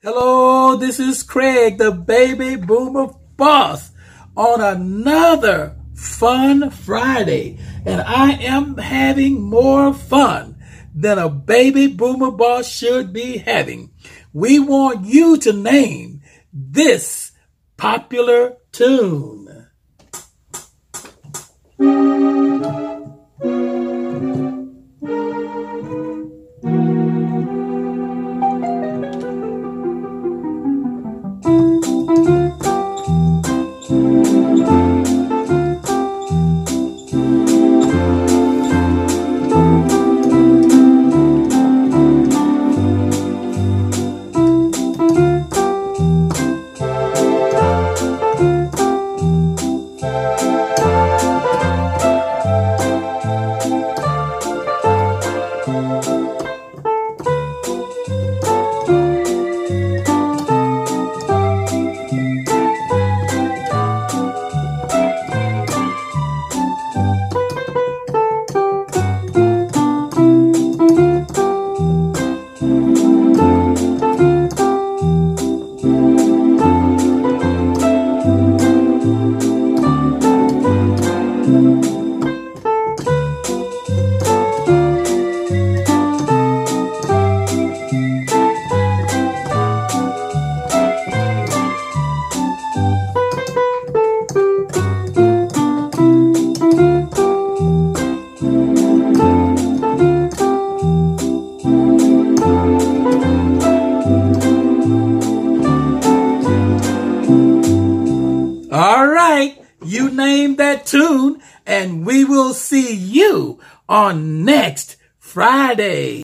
Hello, this is Craig, the baby boomer boss, on another fun Friday. And I am having more fun than a baby boomer boss should be having. We want you to name this popular tune. All right, you name that tune, and we will see you on next Friday.